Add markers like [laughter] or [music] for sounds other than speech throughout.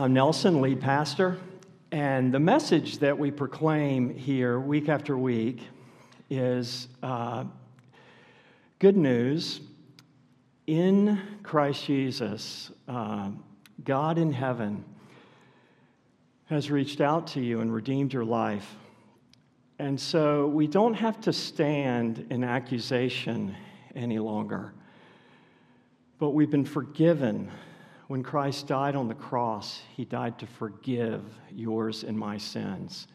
I'm Nelson, lead pastor, and the message that we proclaim here week after week is uh, good news. In Christ Jesus, uh, God in heaven has reached out to you and redeemed your life. And so we don't have to stand in accusation any longer, but we've been forgiven when Christ died on the cross, he died to forgive yours and my sins.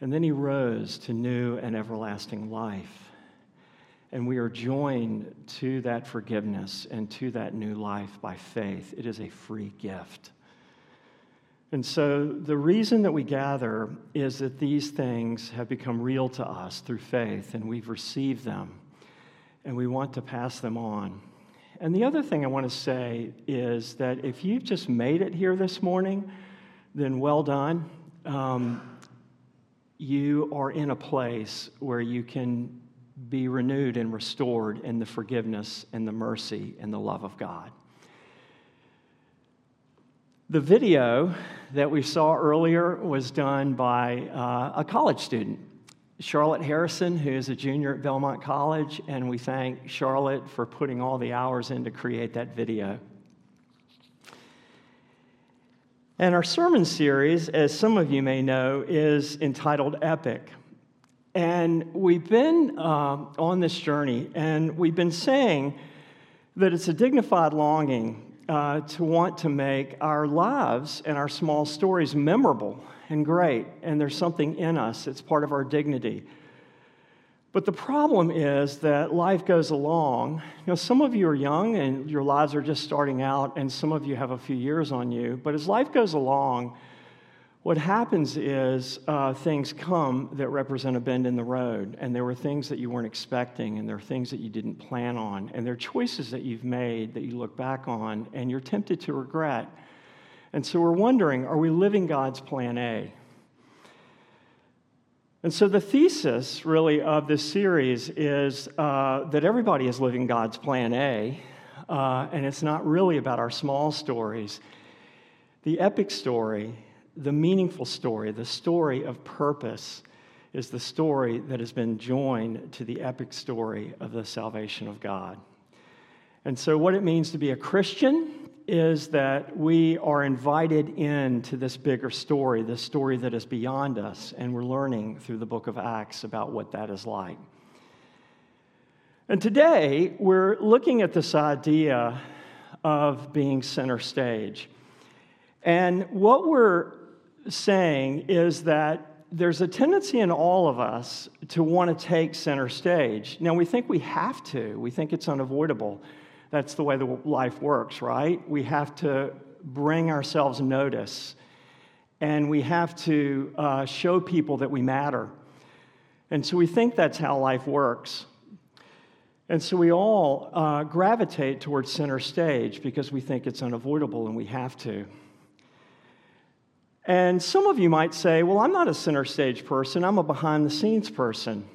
And then he rose to new and everlasting life. And we are joined to that forgiveness and to that new life by faith. It is a free gift. And so, the reason that we gather is that these things have become real to us through faith, and we've received them, and we want to pass them on. And the other thing I want to say is that if you've just made it here this morning, then well done. Um, you are in a place where you can be renewed and restored in the forgiveness and the mercy and the love of God. The video that we saw earlier was done by uh, a college student. Charlotte Harrison, who is a junior at Belmont College, and we thank Charlotte for putting all the hours in to create that video. And our sermon series, as some of you may know, is entitled Epic. And we've been uh, on this journey, and we've been saying that it's a dignified longing uh, to want to make our lives and our small stories memorable and great, and there's something in us, it's part of our dignity. But the problem is that life goes along. You know, some of you are young and your lives are just starting out, and some of you have a few years on you. But as life goes along, what happens is uh, things come that represent a bend in the road, and there were things that you weren't expecting, and there are things that you didn't plan on, and there are choices that you've made that you look back on, and you're tempted to regret. And so we're wondering are we living God's plan A? And so the thesis, really, of this series is uh, that everybody is living God's plan A, uh, and it's not really about our small stories. The epic story, the meaningful story, the story of purpose, is the story that has been joined to the epic story of the salvation of God. And so, what it means to be a Christian is that we are invited into this bigger story, this story that is beyond us, and we're learning through the book of Acts about what that is like. And today, we're looking at this idea of being center stage. And what we're saying is that there's a tendency in all of us to want to take center stage. Now, we think we have to, we think it's unavoidable. That's the way the life works, right? We have to bring ourselves notice and we have to uh, show people that we matter. And so we think that's how life works. And so we all uh, gravitate towards center stage because we think it's unavoidable and we have to. And some of you might say, well, I'm not a center stage person, I'm a behind the scenes person.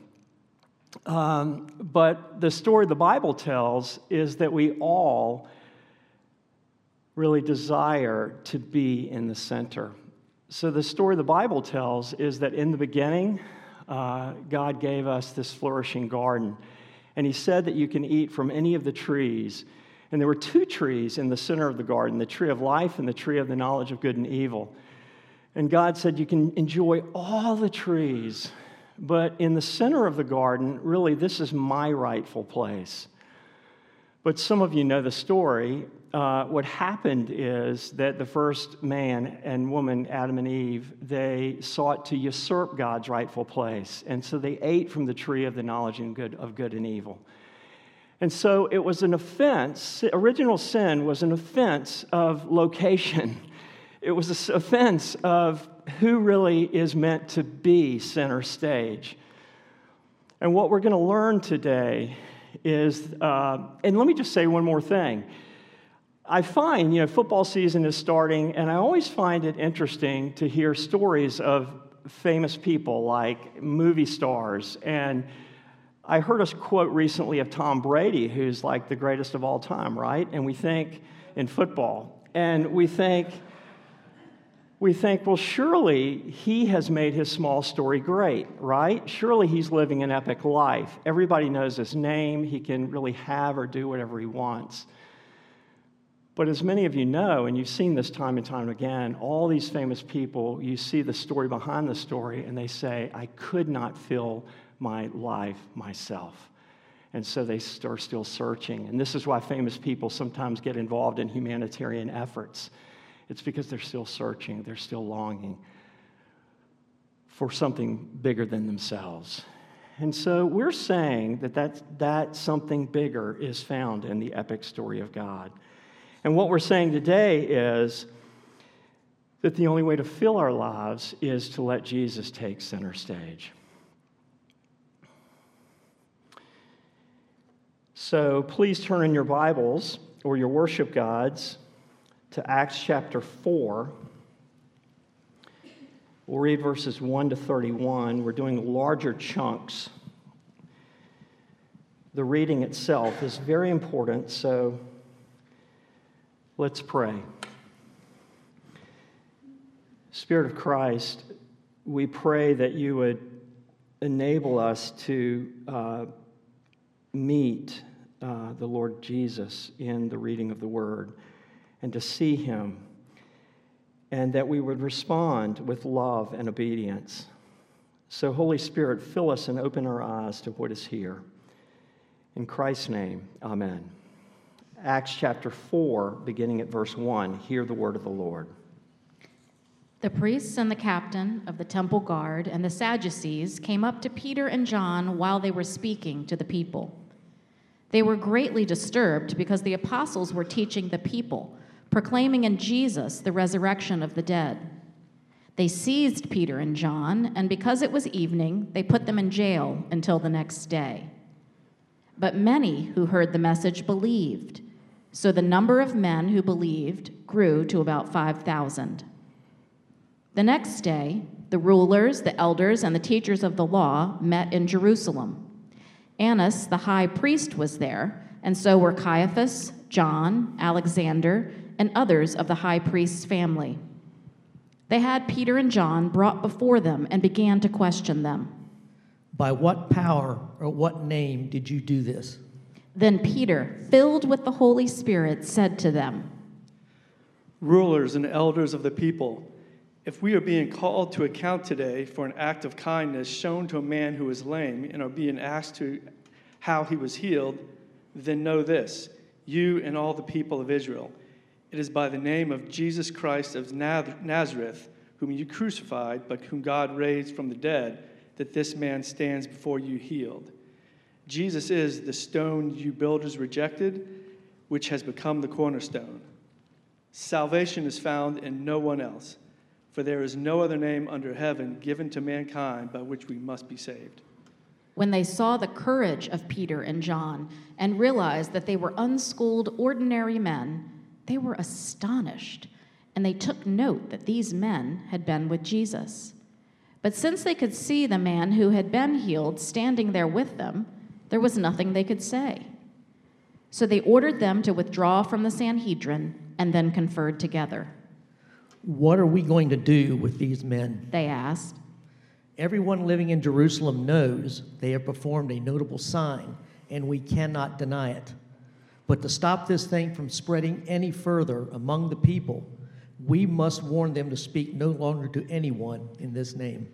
Um, but the story the Bible tells is that we all really desire to be in the center. So, the story the Bible tells is that in the beginning, uh, God gave us this flourishing garden. And He said that you can eat from any of the trees. And there were two trees in the center of the garden the tree of life and the tree of the knowledge of good and evil. And God said, You can enjoy all the trees but in the center of the garden, really, this is my rightful place. But some of you know the story. Uh, what happened is that the first man and woman, Adam and Eve, they sought to usurp God's rightful place. And so they ate from the tree of the knowledge and good, of good and evil. And so it was an offense. Original sin was an offense of location. [laughs] It was an offense of who really is meant to be center stage. And what we're going to learn today is, uh, and let me just say one more thing. I find, you know, football season is starting, and I always find it interesting to hear stories of famous people like movie stars. And I heard a quote recently of Tom Brady, who's like the greatest of all time, right? And we think in football, and we think, we think, well, surely he has made his small story great, right? Surely he's living an epic life. Everybody knows his name. He can really have or do whatever he wants. But as many of you know, and you've seen this time and time again, all these famous people, you see the story behind the story, and they say, I could not fill my life myself. And so they are still searching. And this is why famous people sometimes get involved in humanitarian efforts. It's because they're still searching, they're still longing for something bigger than themselves. And so we're saying that that, that something bigger is found in the epic story of God. And what we're saying today is that the only way to fill our lives is to let Jesus take center stage. So please turn in your Bibles or your worship guides to Acts chapter 4. We'll read verses 1 to 31. We're doing larger chunks. The reading itself is very important, so Let's pray. Spirit of Christ, we pray that you would enable us to uh, meet uh, the Lord Jesus in the reading of the Word and to see Him, and that we would respond with love and obedience. So, Holy Spirit, fill us and open our eyes to what is here. In Christ's name, amen. Acts chapter 4, beginning at verse 1. Hear the word of the Lord. The priests and the captain of the temple guard and the Sadducees came up to Peter and John while they were speaking to the people. They were greatly disturbed because the apostles were teaching the people, proclaiming in Jesus the resurrection of the dead. They seized Peter and John, and because it was evening, they put them in jail until the next day. But many who heard the message believed so the number of men who believed grew to about 5,000. The next day, the rulers, the elders, and the teachers of the law met in Jerusalem. Annas, the high priest, was there, and so were Caiaphas, John, Alexander, and others of the high priest's family. They had Peter and John brought before them and began to question them. By what power or what name did you do this? Then Peter, filled with the Holy Spirit, said to them, Rulers and elders of the people, if we are being called to account today for an act of kindness shown to a man who is lame and are being asked to how he was healed, then know this, you and all the people of Israel. It is by the name of Jesus Christ of Nazareth, whom you crucified, but whom God raised from the dead, that this man stands before you healed. Jesus is the stone you builders rejected, which has become the cornerstone. Salvation is found in no one else, for there is no other name under heaven given to mankind by which we must be saved. When they saw the courage of Peter and John and realized that they were unschooled, ordinary men, they were astonished, and they took note that these men had been with Jesus. But since they could see the man who had been healed standing there with them, there was nothing they could say. So they ordered them to withdraw from the Sanhedrin and then conferred together. What are we going to do with these men? They asked. Everyone living in Jerusalem knows they have performed a notable sign, and we cannot deny it. But to stop this thing from spreading any further among the people, we must warn them to speak no longer to anyone in this name.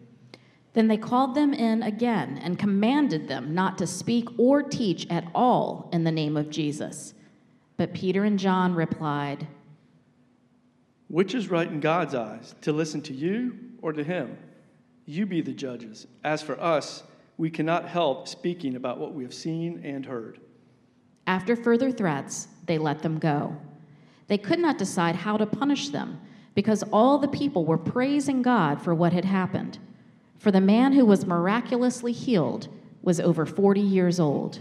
Then they called them in again and commanded them not to speak or teach at all in the name of Jesus. But Peter and John replied, Which is right in God's eyes, to listen to you or to him? You be the judges. As for us, we cannot help speaking about what we have seen and heard. After further threats, they let them go. They could not decide how to punish them because all the people were praising God for what had happened for the man who was miraculously healed was over 40 years old.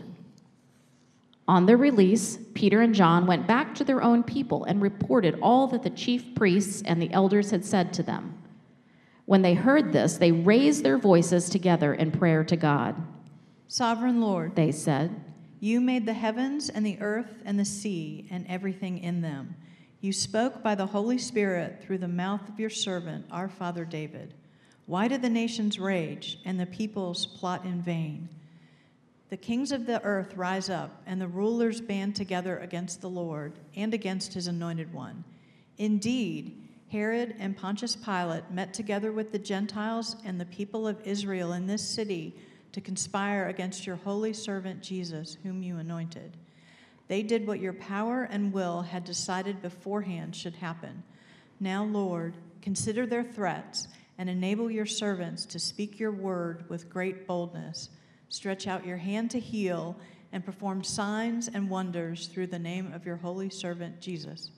On their release, Peter and John went back to their own people and reported all that the chief priests and the elders had said to them. When they heard this, they raised their voices together in prayer to God. Sovereign Lord, they said, You made the heavens and the earth and the sea and everything in them. You spoke by the Holy Spirit through the mouth of your servant, our father David. Why do the nations rage and the peoples plot in vain? The kings of the earth rise up, and the rulers band together against the Lord and against his anointed one. Indeed, Herod and Pontius Pilate met together with the Gentiles and the people of Israel in this city to conspire against your holy servant Jesus, whom you anointed. They did what your power and will had decided beforehand should happen. Now, Lord, consider their threats and enable your servants to speak your word with great boldness. Stretch out your hand to heal and perform signs and wonders through the name of your holy servant Jesus.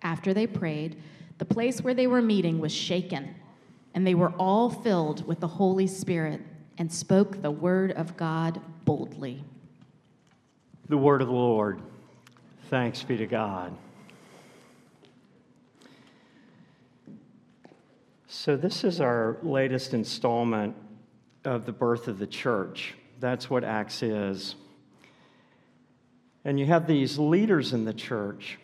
After they prayed, the place where they were meeting was shaken, and they were all filled with the Holy Spirit and spoke the word of God boldly. The word of the Lord. Thanks be to God. So, this is our latest installment of the birth of the church. That's what Acts is. And you have these leaders in the church.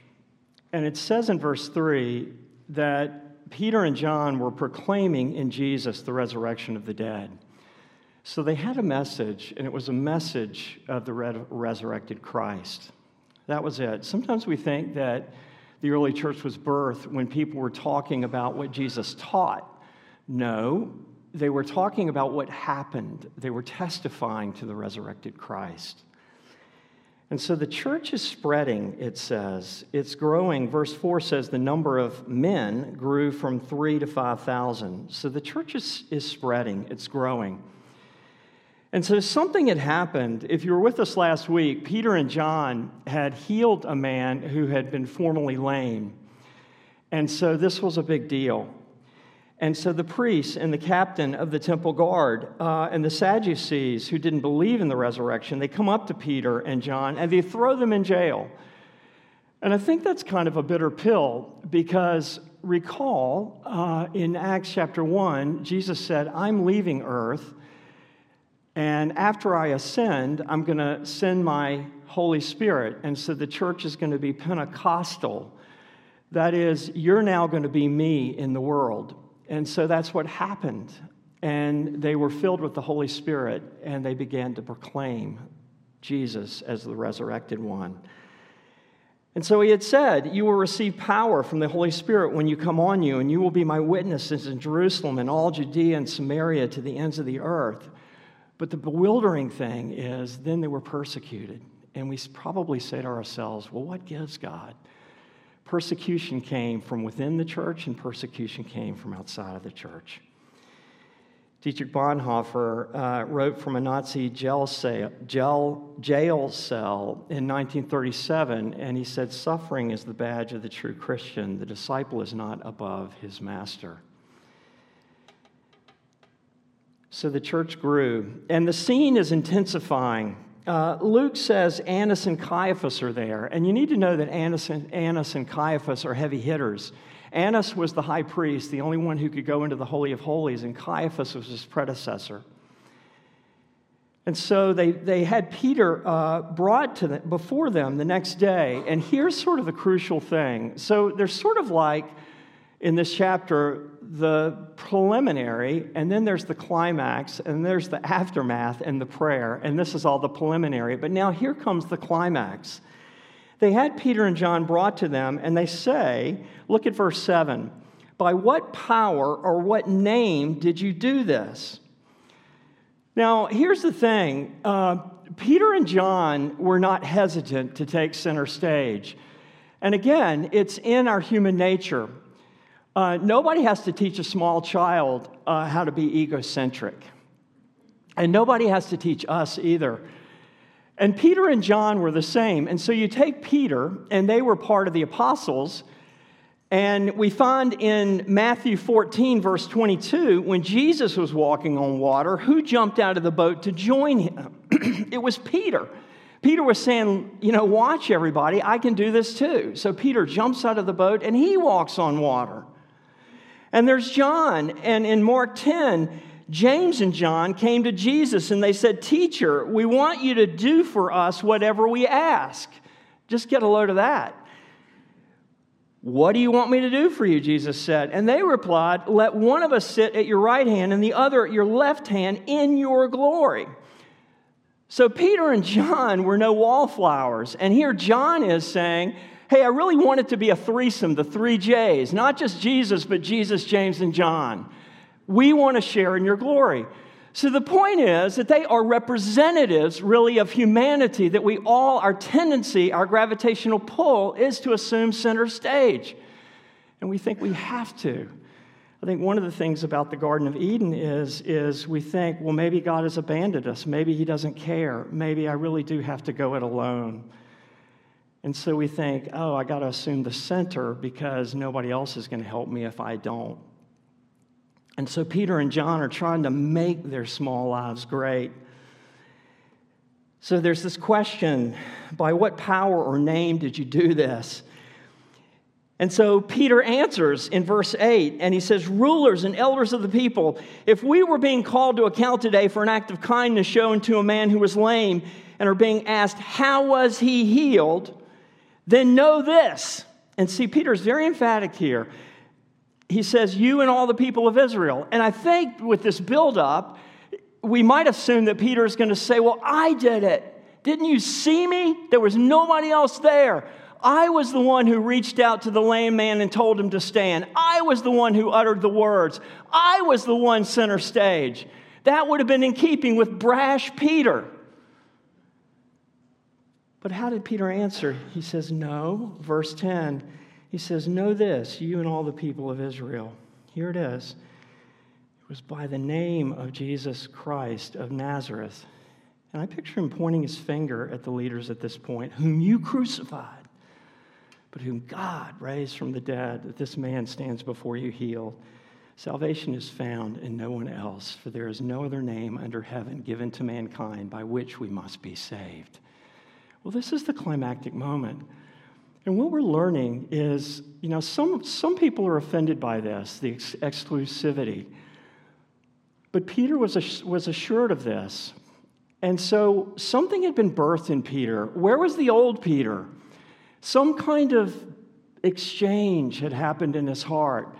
And it says in verse 3 that Peter and John were proclaiming in Jesus the resurrection of the dead. So they had a message, and it was a message of the resurrected Christ. That was it. Sometimes we think that the early church was birthed when people were talking about what Jesus taught. No, they were talking about what happened, they were testifying to the resurrected Christ. And so the church is spreading, it says. It's growing. Verse 4 says the number of men grew from 3 to 5,000. So the church is, is spreading, it's growing. And so something had happened. If you were with us last week, Peter and John had healed a man who had been formerly lame. And so this was a big deal. And so the priests and the captain of the temple guard uh, and the Sadducees who didn't believe in the resurrection, they come up to Peter and John and they throw them in jail. And I think that's kind of a bitter pill because recall uh, in Acts chapter 1, Jesus said, I'm leaving earth, and after I ascend, I'm going to send my Holy Spirit. And so the church is going to be Pentecostal. That is, you're now going to be me in the world. And so that's what happened. And they were filled with the Holy Spirit and they began to proclaim Jesus as the resurrected one. And so he had said, You will receive power from the Holy Spirit when you come on you, and you will be my witnesses in Jerusalem and all Judea and Samaria to the ends of the earth. But the bewildering thing is, then they were persecuted. And we probably say to ourselves, Well, what gives God? Persecution came from within the church, and persecution came from outside of the church. Dietrich Bonhoeffer uh, wrote from a Nazi jail cell, jail, jail cell in 1937, and he said, Suffering is the badge of the true Christian. The disciple is not above his master. So the church grew, and the scene is intensifying. Uh, Luke says Annas and Caiaphas are there, and you need to know that Annas and, Annas and Caiaphas are heavy hitters. Annas was the high priest, the only one who could go into the Holy of Holies, and Caiaphas was his predecessor. And so they, they had Peter uh, brought to them, before them the next day. And here's sort of the crucial thing. So there's sort of like in this chapter the preliminary, and then there's the climax, and there's the aftermath and the prayer, and this is all the preliminary. But now here comes the climax. They had Peter and John brought to them, and they say, look at verse 7 By what power or what name did you do this? Now, here's the thing uh, Peter and John were not hesitant to take center stage. And again, it's in our human nature. Uh, nobody has to teach a small child uh, how to be egocentric. And nobody has to teach us either. And Peter and John were the same. And so you take Peter, and they were part of the apostles. And we find in Matthew 14, verse 22, when Jesus was walking on water, who jumped out of the boat to join him? [clears throat] it was Peter. Peter was saying, You know, watch everybody, I can do this too. So Peter jumps out of the boat and he walks on water. And there's John. And in Mark 10, James and John came to Jesus and they said, Teacher, we want you to do for us whatever we ask. Just get a load of that. What do you want me to do for you? Jesus said. And they replied, Let one of us sit at your right hand and the other at your left hand in your glory. So Peter and John were no wallflowers. And here John is saying, Hey, I really want it to be a threesome, the three J's, not just Jesus, but Jesus, James, and John. We want to share in your glory. So the point is that they are representatives, really, of humanity, that we all, our tendency, our gravitational pull is to assume center stage. And we think we have to. I think one of the things about the Garden of Eden is, is we think, well, maybe God has abandoned us. Maybe He doesn't care. Maybe I really do have to go it alone. And so we think, oh, I got to assume the center because nobody else is going to help me if I don't. And so Peter and John are trying to make their small lives great. So there's this question by what power or name did you do this? And so Peter answers in verse 8, and he says, Rulers and elders of the people, if we were being called to account today for an act of kindness shown to a man who was lame and are being asked, How was he healed? Then know this. And see, Peter's very emphatic here he says, You and all the people of Israel. And I think with this buildup, we might assume that Peter is going to say, Well, I did it. Didn't you see me? There was nobody else there. I was the one who reached out to the lame man and told him to stand. I was the one who uttered the words. I was the one center stage. That would have been in keeping with brash Peter. But how did Peter answer? He says, No. Verse 10 he says, Know this, you and all the people of Israel. Here it is. It was by the name of Jesus Christ of Nazareth. And I picture him pointing his finger at the leaders at this point, whom you crucified, but whom God raised from the dead, that this man stands before you healed. Salvation is found in no one else, for there is no other name under heaven given to mankind by which we must be saved. Well, this is the climactic moment. And what we're learning is, you know, some, some people are offended by this, the ex- exclusivity. But Peter was, was assured of this. And so something had been birthed in Peter. Where was the old Peter? Some kind of exchange had happened in his heart.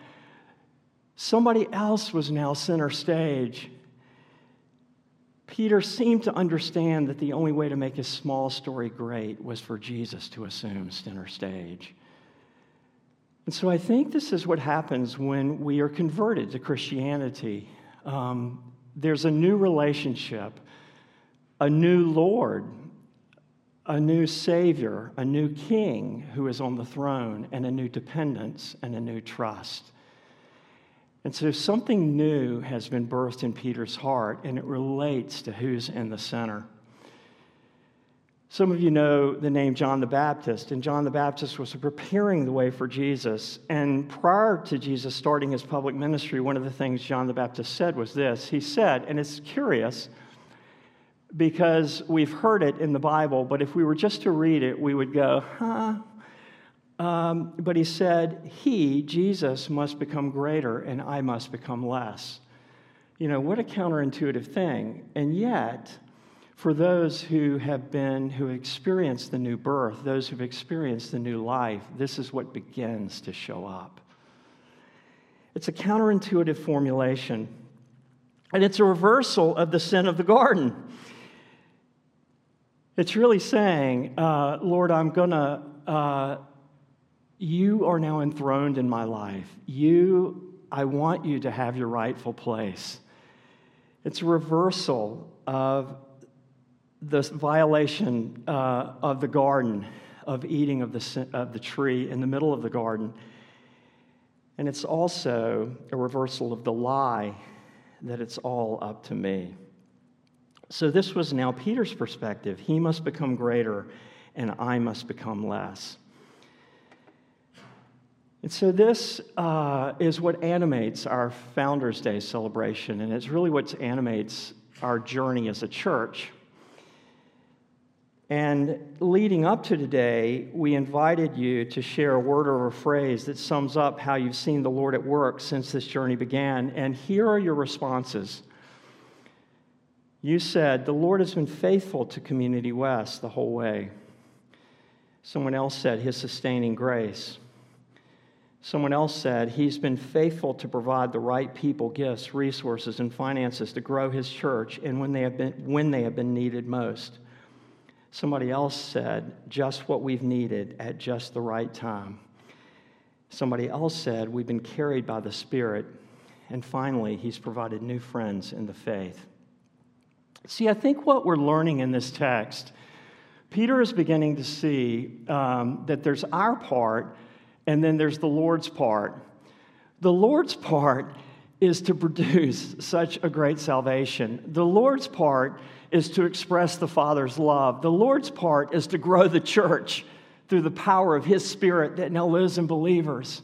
Somebody else was now center stage. Peter seemed to understand that the only way to make his small story great was for Jesus to assume center stage. And so I think this is what happens when we are converted to Christianity. Um, there's a new relationship, a new Lord, a new Savior, a new King who is on the throne, and a new dependence and a new trust. And so something new has been birthed in Peter's heart, and it relates to who's in the center. Some of you know the name John the Baptist, and John the Baptist was preparing the way for Jesus. And prior to Jesus starting his public ministry, one of the things John the Baptist said was this He said, and it's curious because we've heard it in the Bible, but if we were just to read it, we would go, huh, um, but he said, He, Jesus, must become greater and I must become less. You know, what a counterintuitive thing. And yet, for those who have been, who experienced the new birth, those who've experienced the new life, this is what begins to show up. It's a counterintuitive formulation, and it's a reversal of the sin of the garden. It's really saying, uh, Lord, I'm going to. Uh, you are now enthroned in my life. You, I want you to have your rightful place. It's a reversal of the violation uh, of the garden, of eating of the, of the tree in the middle of the garden. And it's also a reversal of the lie that it's all up to me. So, this was now Peter's perspective. He must become greater, and I must become less. And so, this uh, is what animates our Founders Day celebration, and it's really what animates our journey as a church. And leading up to today, we invited you to share a word or a phrase that sums up how you've seen the Lord at work since this journey began. And here are your responses. You said, The Lord has been faithful to Community West the whole way. Someone else said, His sustaining grace. Someone else said, He's been faithful to provide the right people, gifts, resources, and finances to grow His church and when they have been, when they have been needed most. Somebody else said, Just what we've needed at just the right time. Somebody else said, We've been carried by the Spirit. And finally, He's provided new friends in the faith. See, I think what we're learning in this text, Peter is beginning to see um, that there's our part and then there's the Lord's part. The Lord's part is to produce such a great salvation. The Lord's part is to express the Father's love. The Lord's part is to grow the church through the power of His Spirit that now lives in believers.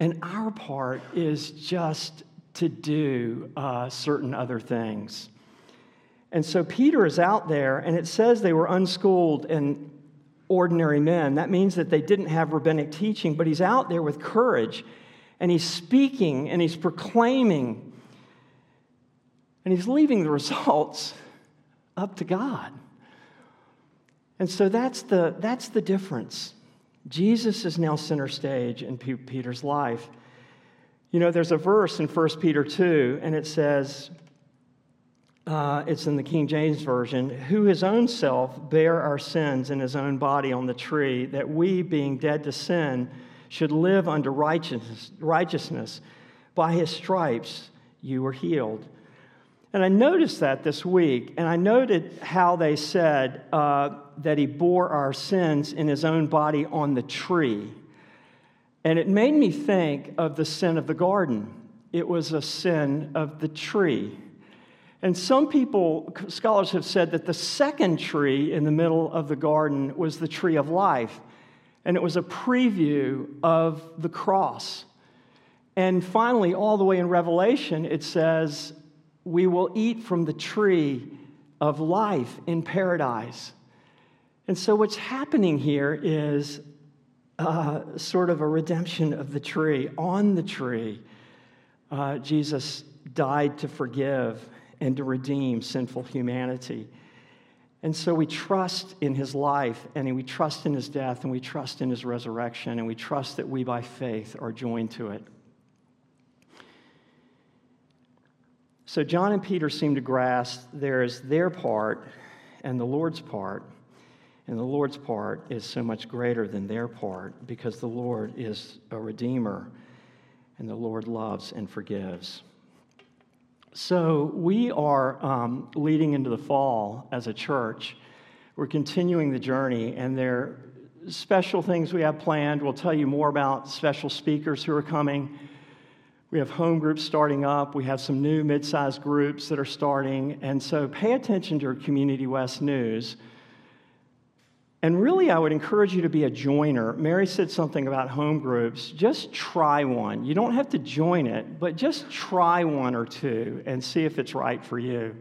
And our part is just to do uh, certain other things. And so Peter is out there, and it says they were unschooled and ordinary men. That means that they didn't have rabbinic teaching, but he's out there with courage and he's speaking and he's proclaiming and he's leaving the [laughs] results up to God. And so that's the, that's the difference. Jesus is now center stage in Peter's life. You know, there's a verse in 1 Peter 2, and it says, uh, it's in the King James Version, who his own self bare our sins in his own body on the tree, that we, being dead to sin, should live unto righteousness. righteousness. By his stripes you were healed. And I noticed that this week, and I noted how they said uh, that he bore our sins in his own body on the tree. And it made me think of the sin of the garden. It was a sin of the tree. And some people, scholars have said that the second tree in the middle of the garden was the tree of life, and it was a preview of the cross. And finally, all the way in Revelation, it says, We will eat from the tree of life in paradise. And so, what's happening here is uh, sort of a redemption of the tree. On the tree, uh, Jesus died to forgive and to redeem sinful humanity. And so we trust in his life, and we trust in his death, and we trust in his resurrection, and we trust that we by faith are joined to it. So John and Peter seem to grasp there is their part and the Lord's part, and the Lord's part is so much greater than their part because the Lord is a redeemer, and the Lord loves and forgives. So, we are um, leading into the fall as a church. We're continuing the journey, and there are special things we have planned. We'll tell you more about special speakers who are coming. We have home groups starting up. We have some new mid sized groups that are starting. And so, pay attention to our Community West news. And really, I would encourage you to be a joiner. Mary said something about home groups. Just try one. You don't have to join it, but just try one or two and see if it's right for you.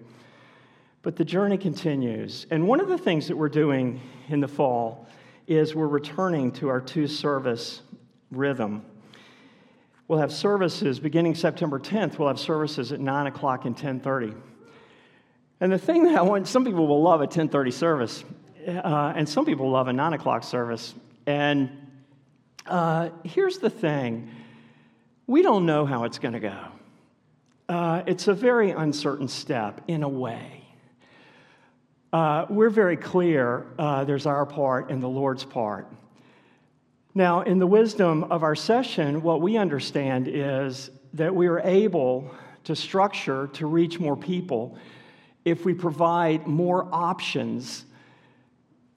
But the journey continues. And one of the things that we're doing in the fall is we're returning to our two service rhythm. We'll have services beginning September 10th. We'll have services at 9 o'clock and 10:30. And the thing that I want, some people will love a 10:30 service uh, and some people love a nine o'clock service. And uh, here's the thing we don't know how it's going to go. Uh, it's a very uncertain step in a way. Uh, we're very clear uh, there's our part and the Lord's part. Now, in the wisdom of our session, what we understand is that we are able to structure to reach more people if we provide more options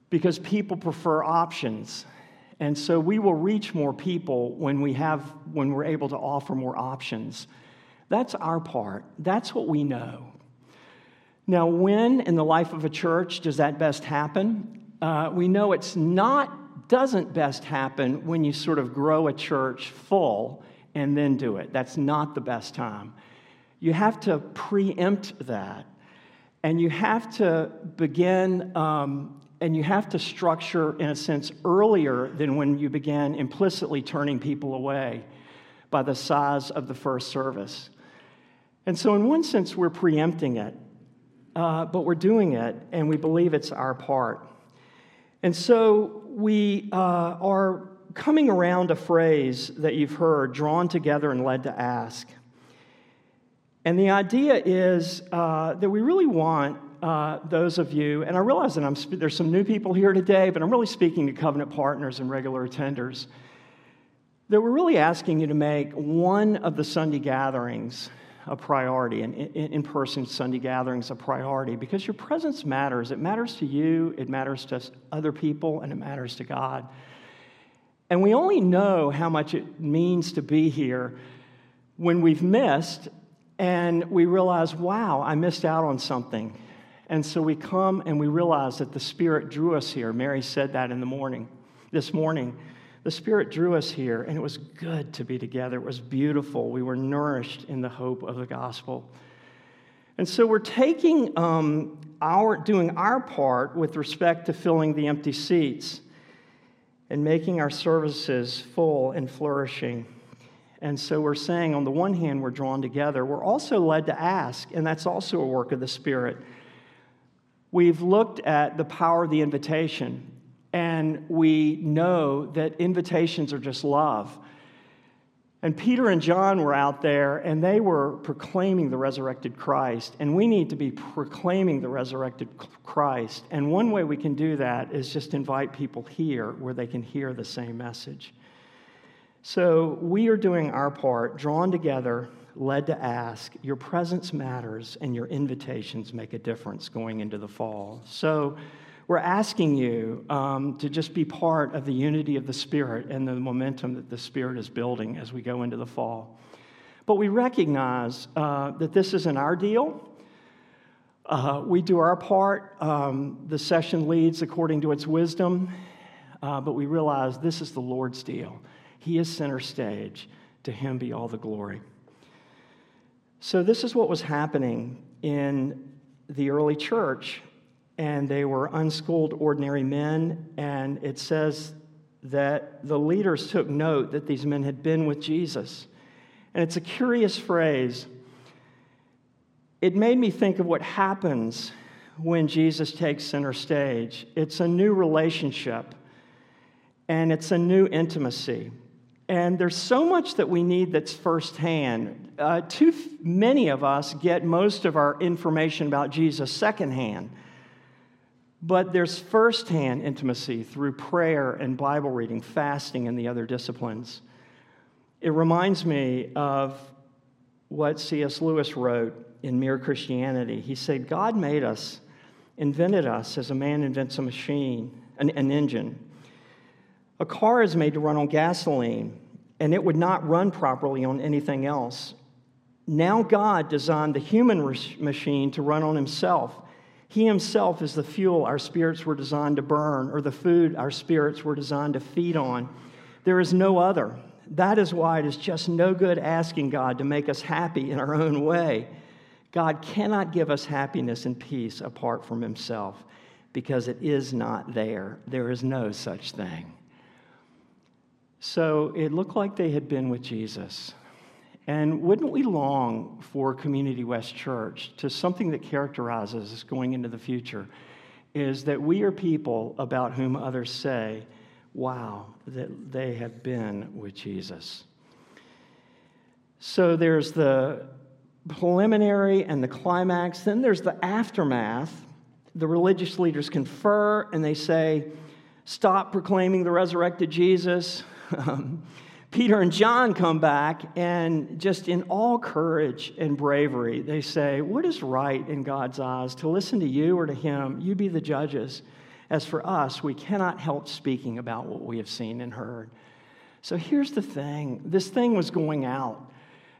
because people prefer options. And so we will reach more people when we have when we're able to offer more options. That's our part. That's what we know. Now, when in the life of a church does that best happen? Uh, we know it's not doesn't best happen when you sort of grow a church full and then do it. That's not the best time. You have to preempt that, and you have to begin um, and you have to structure, in a sense, earlier than when you began implicitly turning people away by the size of the first service. And so, in one sense, we're preempting it, uh, but we're doing it, and we believe it's our part. And so, we uh, are coming around a phrase that you've heard drawn together and led to ask. And the idea is uh, that we really want uh, those of you, and I realize that I'm, there's some new people here today, but I'm really speaking to covenant partners and regular attenders, that we're really asking you to make one of the Sunday gatherings a priority, and in person Sunday gatherings a priority, because your presence matters. It matters to you, it matters to other people, and it matters to God. And we only know how much it means to be here when we've missed and we realize, wow, I missed out on something. And so we come and we realize that the Spirit drew us here. Mary said that in the morning, this morning. The Spirit drew us here, and it was good to be together. It was beautiful. We were nourished in the hope of the gospel. And so we're taking um, our, doing our part with respect to filling the empty seats and making our services full and flourishing. And so we're saying, on the one hand, we're drawn together. We're also led to ask, and that's also a work of the Spirit. We've looked at the power of the invitation, and we know that invitations are just love. And Peter and John were out there and they were proclaiming the resurrected Christ. And we need to be proclaiming the resurrected Christ. And one way we can do that is just invite people here where they can hear the same message. So we are doing our part, drawn together led to ask, your presence matters and your invitations make a difference going into the fall. So we're asking you um, to just be part of the unity of the Spirit and the momentum that the Spirit is building as we go into the fall. But we recognize uh, that this isn't our deal. Uh, we do our part. Um, the session leads according to its wisdom, uh, but we realize this is the Lord's deal. He is center stage. To him be all the glory. So, this is what was happening in the early church. And they were unschooled, ordinary men. And it says that the leaders took note that these men had been with Jesus. And it's a curious phrase. It made me think of what happens when Jesus takes center stage. It's a new relationship, and it's a new intimacy. And there's so much that we need that's firsthand. Uh, too many of us get most of our information about Jesus secondhand. But there's firsthand intimacy through prayer and Bible reading, fasting, and the other disciplines. It reminds me of what C.S. Lewis wrote in Mere Christianity. He said, God made us, invented us as a man invents a machine, an, an engine. A car is made to run on gasoline, and it would not run properly on anything else. Now, God designed the human machine to run on Himself. He Himself is the fuel our spirits were designed to burn, or the food our spirits were designed to feed on. There is no other. That is why it is just no good asking God to make us happy in our own way. God cannot give us happiness and peace apart from Himself because it is not there. There is no such thing. So it looked like they had been with Jesus. And wouldn't we long for Community West Church to something that characterizes us going into the future is that we are people about whom others say, wow, that they have been with Jesus. So there's the preliminary and the climax, then there's the aftermath. The religious leaders confer and they say, stop proclaiming the resurrected Jesus Um, Peter and John come back, and just in all courage and bravery, they say, What is right in God's eyes? To listen to you or to him? You be the judges. As for us, we cannot help speaking about what we have seen and heard. So here's the thing this thing was going out,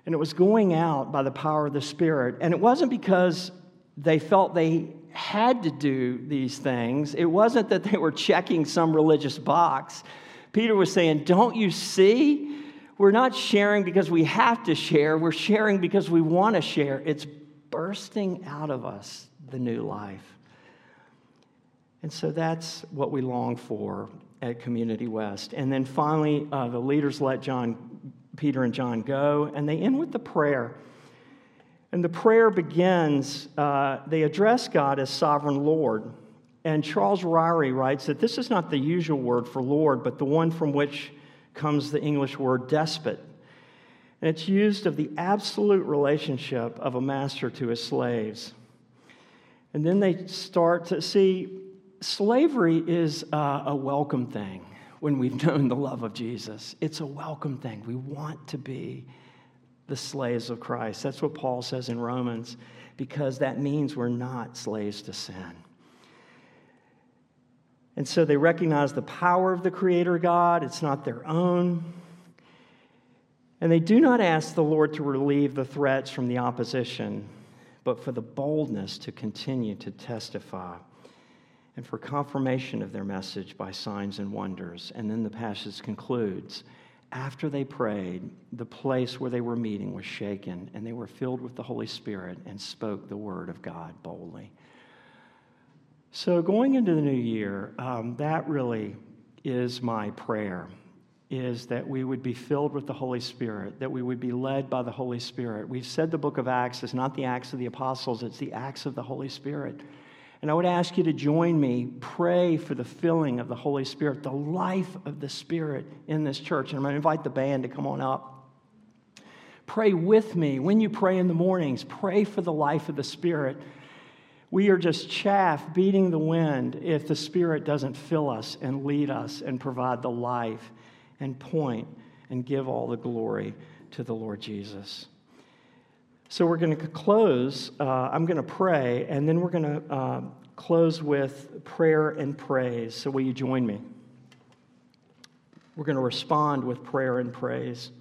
and it was going out by the power of the Spirit. And it wasn't because they felt they had to do these things, it wasn't that they were checking some religious box. Peter was saying, Don't you see? We're not sharing because we have to share, we're sharing because we want to share. It's bursting out of us the new life. And so that's what we long for at Community West. And then finally, uh, the leaders let John, Peter and John go, and they end with the prayer. And the prayer begins, uh, they address God as sovereign Lord. And Charles Ryrie writes that this is not the usual word for Lord, but the one from which comes the English word despot. And it's used of the absolute relationship of a master to his slaves. And then they start to see slavery is a welcome thing when we've [laughs] known the love of Jesus. It's a welcome thing. We want to be the slaves of Christ. That's what Paul says in Romans, because that means we're not slaves to sin. And so they recognize the power of the Creator God, it's not their own. And they do not ask the Lord to relieve the threats from the opposition, but for the boldness to continue to testify and for confirmation of their message by signs and wonders. And then the passage concludes after they prayed, the place where they were meeting was shaken, and they were filled with the Holy Spirit and spoke the word of God boldly. So, going into the new year, um, that really is my prayer is that we would be filled with the Holy Spirit, that we would be led by the Holy Spirit. We've said the book of Acts is not the Acts of the Apostles, it's the Acts of the Holy Spirit. And I would ask you to join me, pray for the filling of the Holy Spirit, the life of the Spirit in this church. And I'm going to invite the band to come on up. Pray with me. When you pray in the mornings, pray for the life of the Spirit. We are just chaff beating the wind if the Spirit doesn't fill us and lead us and provide the life and point and give all the glory to the Lord Jesus. So we're going to close. Uh, I'm going to pray, and then we're going to uh, close with prayer and praise. So will you join me? We're going to respond with prayer and praise.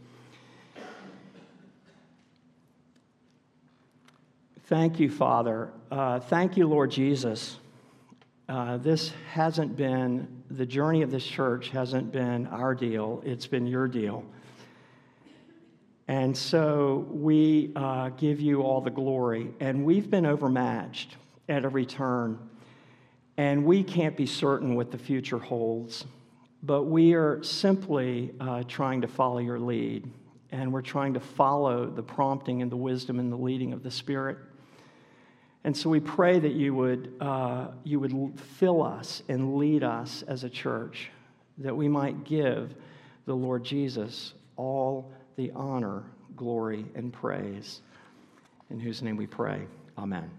Thank you, Father. Uh, thank you, Lord Jesus. Uh, this hasn't been, the journey of this church hasn't been our deal, it's been your deal. And so we uh, give you all the glory. And we've been overmatched at every turn. And we can't be certain what the future holds. But we are simply uh, trying to follow your lead. And we're trying to follow the prompting and the wisdom and the leading of the Spirit. And so we pray that you would, uh, you would fill us and lead us as a church, that we might give the Lord Jesus all the honor, glory, and praise. In whose name we pray. Amen.